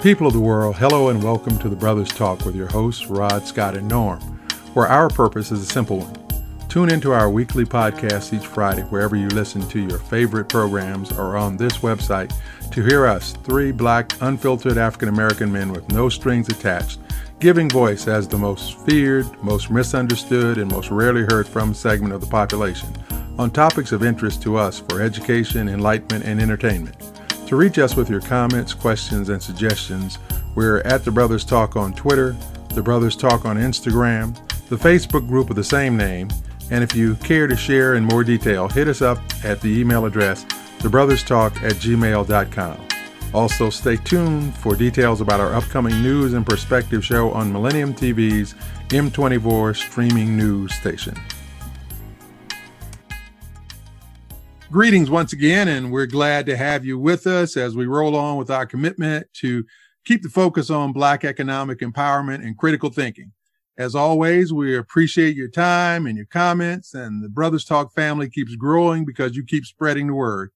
People of the world, hello and welcome to the Brothers Talk with your hosts, Rod, Scott, and Norm, where our purpose is a simple one. Tune into our weekly podcast each Friday, wherever you listen to your favorite programs or on this website, to hear us, three black, unfiltered African American men with no strings attached, giving voice as the most feared, most misunderstood, and most rarely heard from segment of the population on topics of interest to us for education, enlightenment, and entertainment. To reach us with your comments, questions, and suggestions, we're at The Brothers Talk on Twitter, The Brothers Talk on Instagram, the Facebook group of the same name, and if you care to share in more detail, hit us up at the email address thebrotherstalk at gmail.com. Also, stay tuned for details about our upcoming news and perspective show on Millennium TV's M24 streaming news station. Greetings once again, and we're glad to have you with us as we roll on with our commitment to keep the focus on Black economic empowerment and critical thinking. As always, we appreciate your time and your comments, and the Brothers Talk family keeps growing because you keep spreading the word.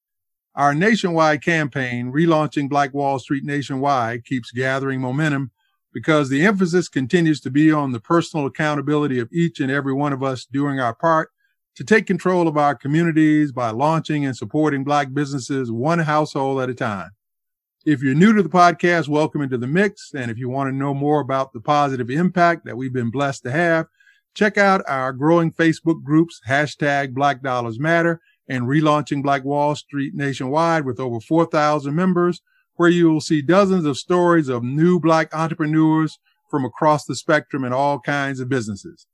Our nationwide campaign, relaunching Black Wall Street nationwide, keeps gathering momentum because the emphasis continues to be on the personal accountability of each and every one of us doing our part to take control of our communities by launching and supporting Black businesses one household at a time. If you're new to the podcast, welcome into the mix. And if you want to know more about the positive impact that we've been blessed to have, check out our growing Facebook groups, hashtag Black Dollars Matter and relaunching Black Wall Street nationwide with over 4,000 members, where you will see dozens of stories of new Black entrepreneurs from across the spectrum in all kinds of businesses.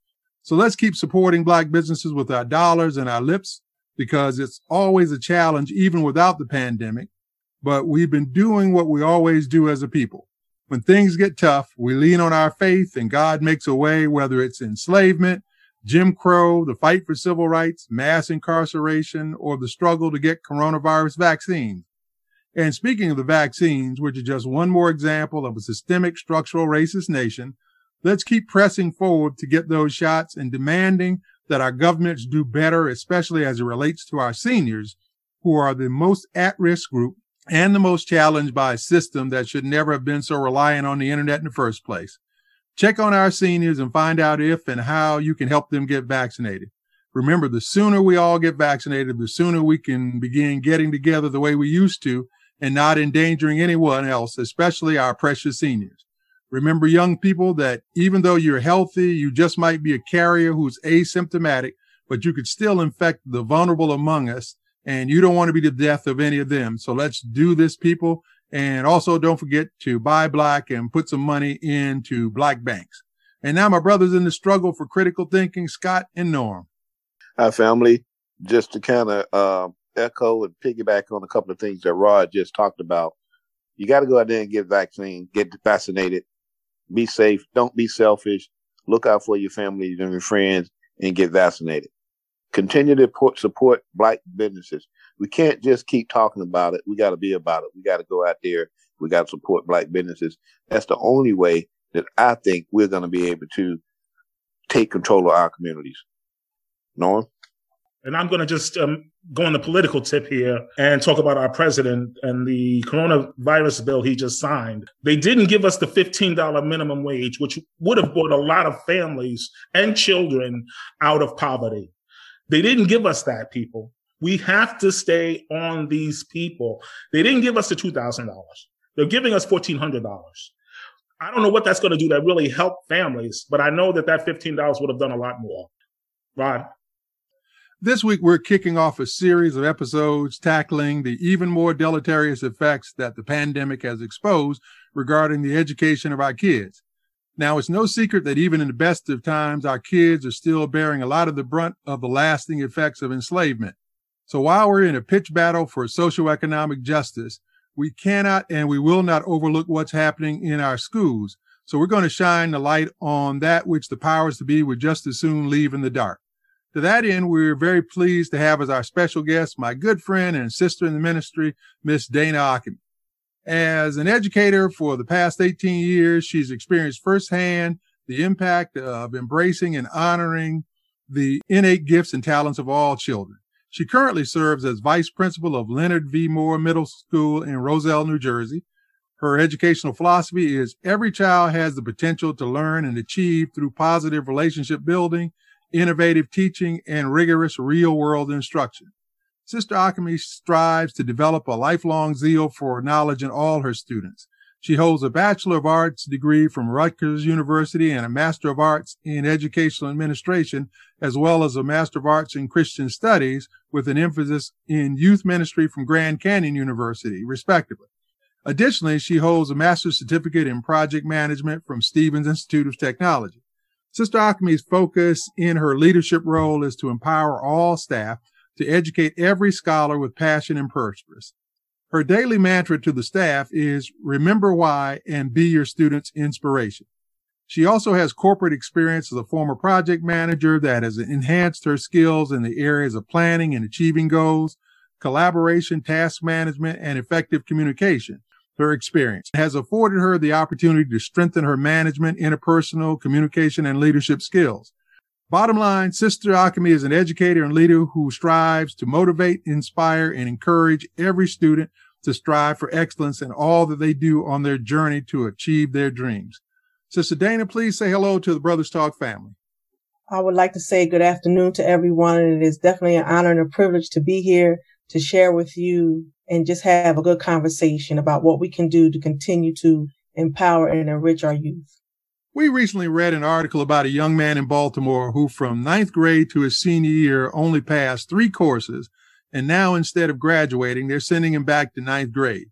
So let's keep supporting Black businesses with our dollars and our lips because it's always a challenge, even without the pandemic. But we've been doing what we always do as a people. When things get tough, we lean on our faith and God makes a way, whether it's enslavement, Jim Crow, the fight for civil rights, mass incarceration, or the struggle to get coronavirus vaccines. And speaking of the vaccines, which is just one more example of a systemic structural racist nation, Let's keep pressing forward to get those shots and demanding that our governments do better, especially as it relates to our seniors who are the most at risk group and the most challenged by a system that should never have been so reliant on the internet in the first place. Check on our seniors and find out if and how you can help them get vaccinated. Remember, the sooner we all get vaccinated, the sooner we can begin getting together the way we used to and not endangering anyone else, especially our precious seniors. Remember, young people, that even though you're healthy, you just might be a carrier who's asymptomatic, but you could still infect the vulnerable among us. And you don't want to be the death of any of them. So let's do this, people. And also don't forget to buy black and put some money into black banks. And now my brothers in the struggle for critical thinking, Scott and Norm. Hi, family. Just to kind of uh, echo and piggyback on a couple of things that Rod just talked about. You got to go out there and get vaccine, get vaccinated be safe. Don't be selfish. Look out for your family and your friends and get vaccinated. Continue to support black businesses. We can't just keep talking about it. We got to be about it. We got to go out there. We got to support black businesses. That's the only way that I think we're going to be able to take control of our communities. Norm? And I'm going to just um, go on the political tip here and talk about our president and the coronavirus bill he just signed. They didn't give us the $15 minimum wage, which would have brought a lot of families and children out of poverty. They didn't give us that, people. We have to stay on these people. They didn't give us the $2,000. They're giving us $1,400. I don't know what that's going to do that really help families, but I know that that $15 would have done a lot more. Rod? This week, we're kicking off a series of episodes tackling the even more deleterious effects that the pandemic has exposed regarding the education of our kids. Now, it's no secret that even in the best of times, our kids are still bearing a lot of the brunt of the lasting effects of enslavement. So while we're in a pitch battle for socioeconomic justice, we cannot and we will not overlook what's happening in our schools. So we're going to shine the light on that which the powers to be would just as soon leave in the dark. To that end, we're very pleased to have as our special guest my good friend and sister in the ministry, Miss Dana Ockimey. As an educator for the past 18 years, she's experienced firsthand the impact of embracing and honoring the innate gifts and talents of all children. She currently serves as vice principal of Leonard V. Moore Middle School in Roselle, New Jersey. Her educational philosophy is every child has the potential to learn and achieve through positive relationship building, innovative teaching, and rigorous real world instruction. Sister Ockimey strives to develop a lifelong zeal for knowledge in all her students. She holds a Bachelor of Arts degree from Rutgers University and a Master of Arts in Educational Administration, as well as a Master of Arts in Christian Studies with an emphasis in youth ministry from Grand Canyon University, respectively. Additionally, she holds a master's certificate in project management from Stevens Institute of Technology. Sister Ockimey's focus in her leadership role is to empower all staff to educate every scholar with passion and purpose. Her daily mantra to the staff is remember why and be your students' inspiration. She also has corporate experience as a former project manager that has enhanced her skills in the areas of planning and achieving goals, collaboration, task management, and effective communication her experience has afforded her the opportunity to strengthen her management, interpersonal communication, and leadership skills. Bottom line, Sister Ockimey is an educator and leader who strives to motivate, inspire, and encourage every student to strive for excellence in all that they do on their journey to achieve their dreams. Sister Dana, please say hello to the Brothers Talk family. I would like to say good afternoon to everyone. And it is definitely an honor and a privilege to be here to share with you and just have a good conversation about what we can do to continue to empower and enrich our youth. We recently read an article about a young man in Baltimore who, from ninth grade to his senior year, only passed three courses. And now, instead of graduating, they're sending him back to ninth grade.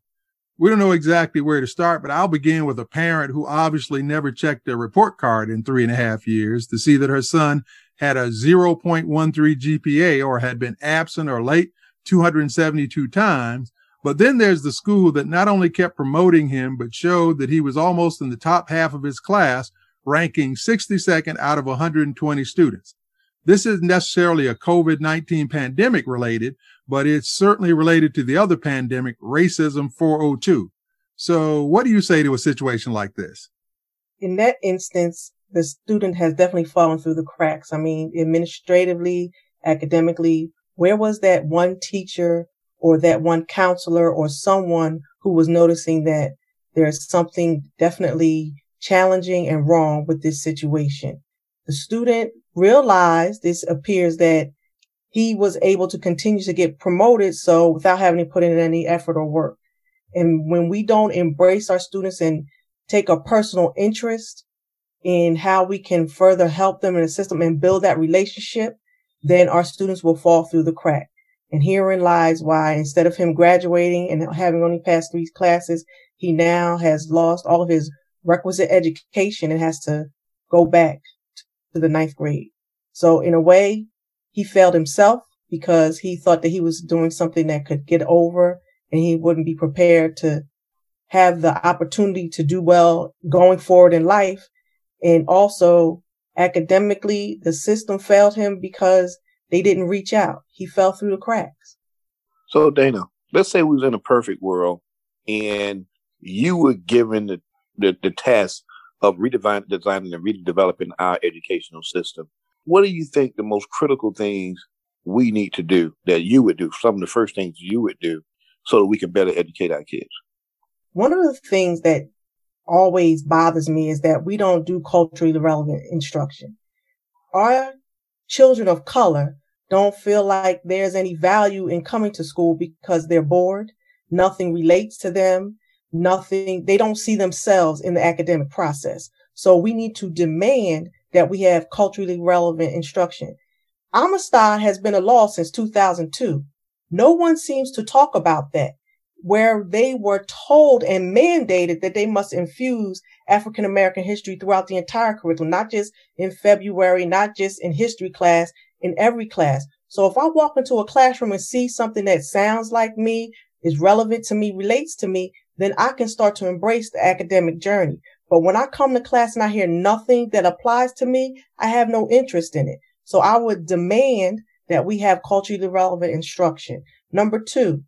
We don't know exactly where to start, but I'll begin with a parent who obviously never checked a report card in three and a half years to see that her son had a 0.13 GPA or had been absent or late 272 times. But then there's the school that not only kept promoting him, but showed that he was almost in the top half of his class, ranking 62nd out of 120 students. This isn't necessarily a COVID-19 pandemic related, but it's certainly related to the other pandemic, racism 402. So what do you say to a situation like this? In that instance, the student has definitely fallen through the cracks. I mean, administratively, academically, where was that one teacher or that one counselor or someone who was noticing that there's something definitely challenging and wrong with this situation? The student realized this appears that he was able to continue to get promoted. So without having to put in any effort or work. And when we don't embrace our students and take a personal interest in how we can further help them and assist them and build that relationship, then our students will fall through the crack. And herein lies why instead of him graduating and having only passed three classes, he now has lost all of his requisite education and has to go back to the ninth grade. So in a way, he failed himself because he thought that he was doing something that could get over and he wouldn't be prepared to have the opportunity to do well going forward in life. And also Academically, the system failed him because they didn't reach out. He fell through the cracks. So, Dana, let's say we was in a perfect world and you were given the, the, the task of redesigning designing and redeveloping our educational system. What do you think the most critical things we need to do that you would do? Some of the first things you would do so that we can better educate our kids. One of the things that always bothers me is that we don't do culturally relevant instruction. Our children of color don't feel like there's any value in coming to school because they're bored. Nothing relates to them. Nothing, they don't see themselves in the academic process. So we need to demand that we have culturally relevant instruction. Amistad has been a law since 2002. No one seems to talk about that where they were told and mandated that they must infuse African American history throughout the entire curriculum, not just in February, not just in history class, in every class. So if I walk into a classroom and see something that sounds like me, is relevant to me, relates to me, then I can start to embrace the academic journey. But when I come to class and I hear nothing that applies to me, I have no interest in it. So I would demand that we have culturally relevant instruction. Number two,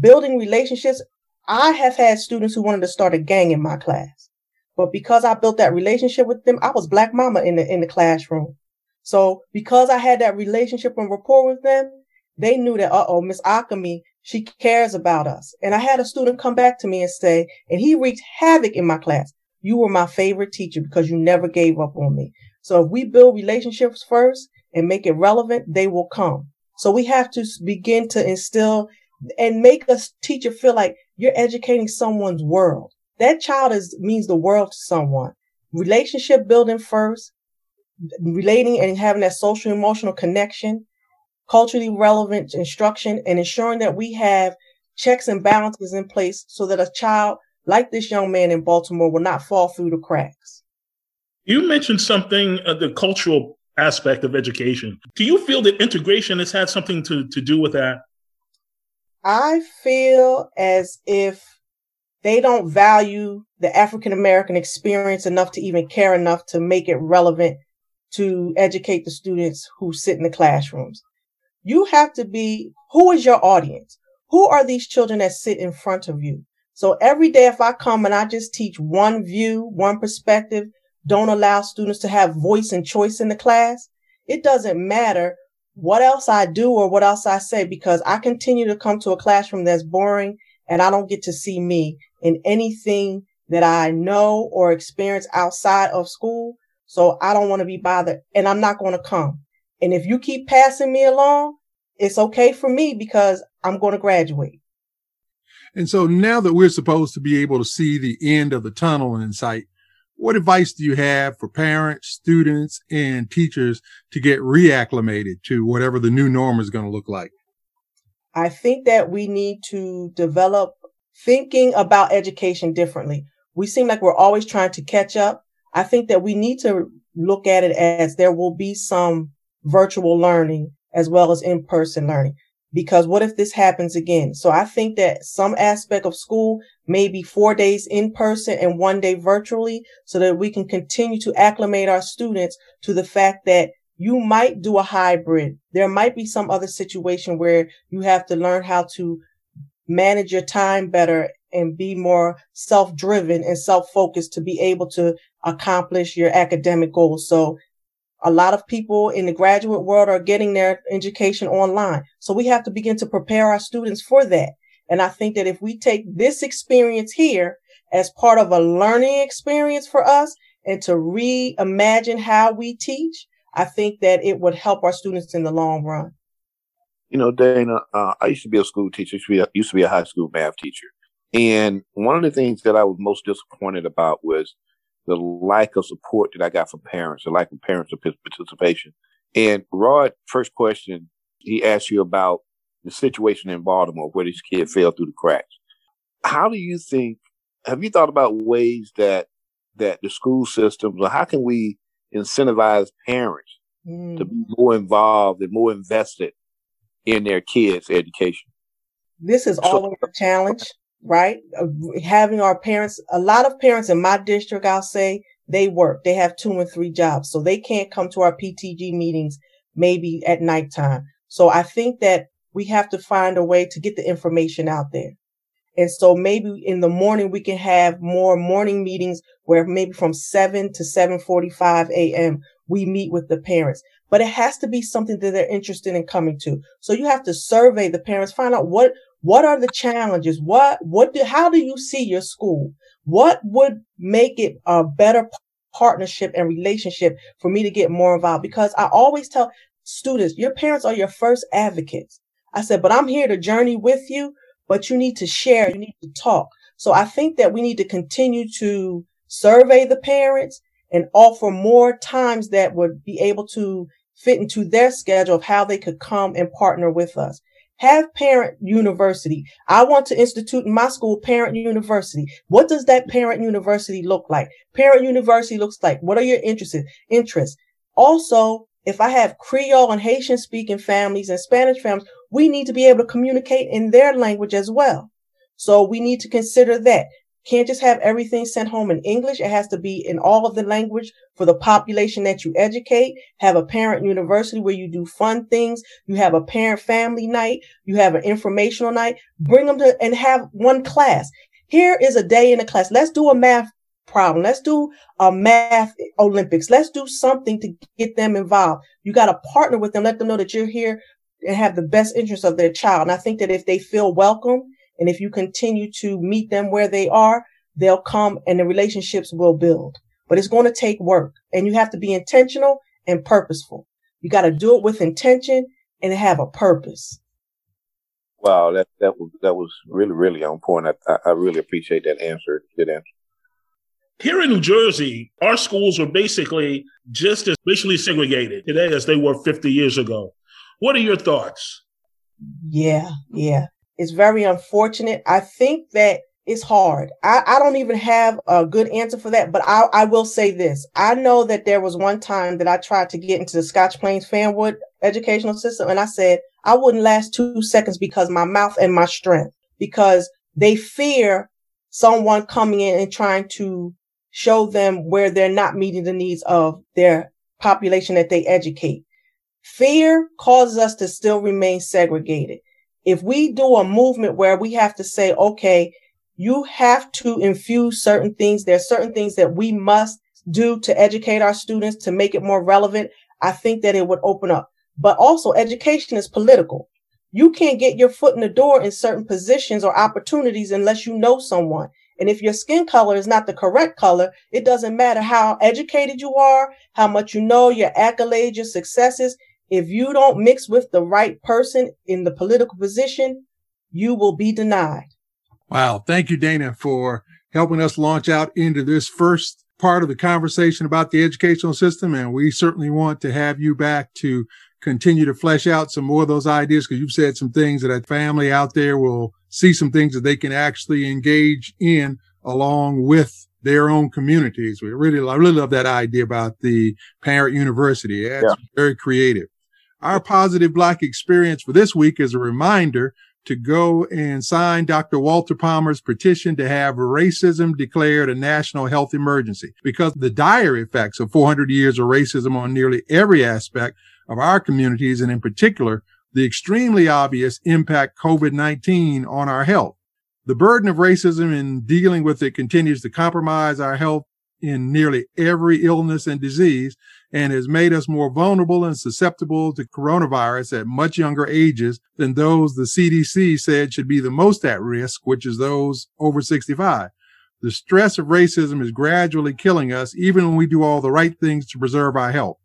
building relationships. I have had students who wanted to start a gang in my class, but because I built that relationship with them, I was black mama in the, in the classroom. So because I had that relationship and rapport with them, they knew that, uh oh, Miss Ockimey, she cares about us. And I had a student come back to me and say, and he wreaked havoc in my class. You were my favorite teacher because you never gave up on me. So if we build relationships first and make it relevant, they will come. So we have to begin to instill and make a teacher feel like you're educating someone's world. That child is means the world to someone. Relationship building first, relating and having that social emotional connection, culturally relevant instruction, and ensuring that we have checks and balances in place so that a child like this young man in Baltimore will not fall through the cracks. You mentioned something, the cultural aspect of education. Do you feel that integration has had something to, to do with that? I feel as if they don't value the African American experience enough to even care enough to make it relevant to educate the students who sit in the classrooms. You have to be, who is your audience? Who are these children that sit in front of you? So every day, if I come and I just teach one view, one perspective, don't allow students to have voice and choice in the class, it doesn't matter what else I do or what else I say because I continue to come to a classroom that's boring and I don't get to see me in anything that I know or experience outside of school. So I don't want to be bothered and I'm not going to come. And if you keep passing me along, it's okay for me because I'm going to graduate. And so now that we're supposed to be able to see the end of the tunnel in sight, what advice do you have for parents, students, and teachers to get reacclimated to whatever the new norm is going to look like? I think that we need to develop thinking about education differently. We seem like we're always trying to catch up. I think that we need to look at it as there will be some virtual learning as well as in-person learning because what if this happens again? So I think that some aspect of school may be four days in person and one day virtually so that we can continue to acclimate our students to the fact that you might do a hybrid. There might be some other situation where you have to learn how to manage your time better and be more self-driven and self-focused to be able to accomplish your academic goals. So a lot of people in the graduate world are getting their education online. So we have to begin to prepare our students for that. And I think that if we take this experience here as part of a learning experience for us and to reimagine how we teach, I think that it would help our students in the long run. You know, Dana, uh, I used to be a school teacher. Used to be a, used to be a high school math teacher. And one of the things that I was most disappointed about was the lack of support that I got from parents, the lack of parents participation. And Rod, first question, he asked you about the situation in Baltimore where this kid fell through the cracks. How do you think, have you thought about ways that, that the school systems, or how can we incentivize parents mm. to be more involved and more invested in their kids' education? This is always so, a challenge right? Uh, having our parents, a lot of parents in my district, I'll say they work. They have two and three jobs. So they can't come to our PTG meetings maybe at nighttime. So I think that we have to find a way to get the information out there. And so maybe in the morning we can have more morning meetings where maybe from 7 to 7:45 a.m. we meet with the parents. But it has to be something that they're interested in coming to. So you have to survey the parents, find out what what are the challenges? What, what do, how do you see your school? What would make it a better partnership and relationship for me to get more involved? Because I always tell students, your parents are your first advocates. I said, but I'm here to journey with you, but you need to share, you need to talk. So I think that we need to continue to survey the parents and offer more times that would be able to fit into their schedule of how they could come and partner with us. Have parent university. I want to institute in my school parent university. What does that parent university look like? Parent university looks like what are your interests? Interests. Also, if I have Creole and Haitian speaking families and Spanish families, we need to be able to communicate in their language as well. So we need to consider that. Can't just have everything sent home in English. It has to be in all of the language for the population that you educate. Have a parent university where you do fun things. You have a parent family night. You have an informational night. Bring them to and have one class. Here is a day in a class. Let's do a math problem. Let's do a math Olympics. Let's do something to get them involved. You got to partner with them. Let them know that you're here and have the best interest of their child. And I think that if they feel welcome and if you continue to meet them where they are, they'll come and the relationships will build. But it's going to take work and you have to be intentional and purposeful. You got to do it with intention and have a purpose. Wow, that that was that was really really on point. I, I really appreciate that answer. Good answer. Here in New Jersey, our schools are basically just as racially segregated today as they were 50 years ago. What are your thoughts? Yeah, yeah. It's very unfortunate. I think that it's hard. I, I don't even have a good answer for that, but I, I will say this. I know that there was one time that I tried to get into the Scotch Plains Fanwood educational system, and I said I wouldn't last two seconds because my mouth and my strength, because they fear someone coming in and trying to show them where they're not meeting the needs of their population that they educate. Fear causes us to still remain segregated. If we do a movement where we have to say, okay, you have to infuse certain things. There are certain things that we must do to educate our students to make it more relevant. I think that it would open up. But also education is political. You can't get your foot in the door in certain positions or opportunities unless you know someone. And if your skin color is not the correct color, it doesn't matter how educated you are, how much you know, your accolades, your successes. If you don't mix with the right person in the political position, you will be denied. Wow. Thank you, Dana, for helping us launch out into this first part of the conversation about the educational system. And we certainly want to have you back to continue to flesh out some more of those ideas because you've said some things that a family out there will see some things that they can actually engage in along with their own communities. We really, I really love that idea about the parent university. It's yeah. very creative. Our positive black experience for this week is a reminder to go and sign Dr. Walter Palmer's petition to have racism declared a national health emergency because the dire effects of 400 years of racism on nearly every aspect of our communities and in particular the extremely obvious impact COVID-19 on our health. The burden of racism in dealing with it continues to compromise our health in nearly every illness and disease and has made us more vulnerable and susceptible to coronavirus at much younger ages than those the CDC said should be the most at risk, which is those over 65. The stress of racism is gradually killing us, even when we do all the right things to preserve our health.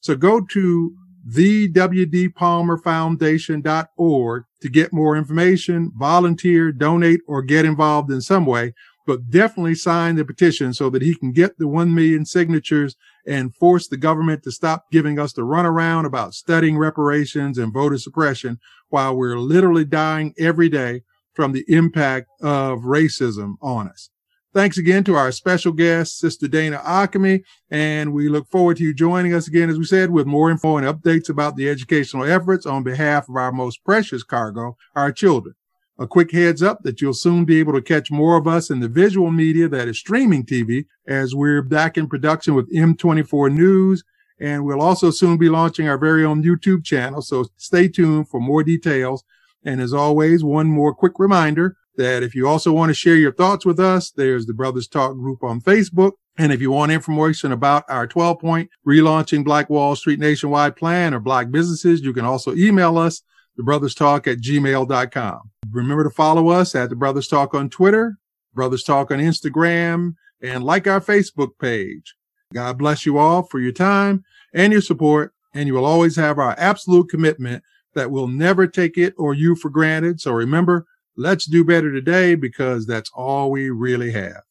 So go to thewdpalmerfoundation.org to get more information, volunteer, donate, or get involved in some way but definitely sign the petition so that he can get the 1 million signatures and force the government to stop giving us the runaround about studying reparations and voter suppression while we're literally dying every day from the impact of racism on us. Thanks again to our special guest, Sister Dana Ockimey, and we look forward to you joining us again, as we said, with more info and updates about the educational efforts on behalf of our most precious cargo, our children. A quick heads up that you'll soon be able to catch more of us in the visual media that is streaming TV as we're back in production with M24 News. And we'll also soon be launching our very own YouTube channel. So stay tuned for more details. And as always, one more quick reminder that if you also want to share your thoughts with us, there's the Brothers Talk group on Facebook. And if you want information about our 12 point relaunching Black Wall Street nationwide plan or black businesses, you can also email us the brothers talk at gmail.com. Remember to follow us at the brothers talk on Twitter, brothers talk on Instagram, and like our Facebook page. God bless you all for your time and your support. And you will always have our absolute commitment that we'll never take it or you for granted. So remember, let's do better today because that's all we really have.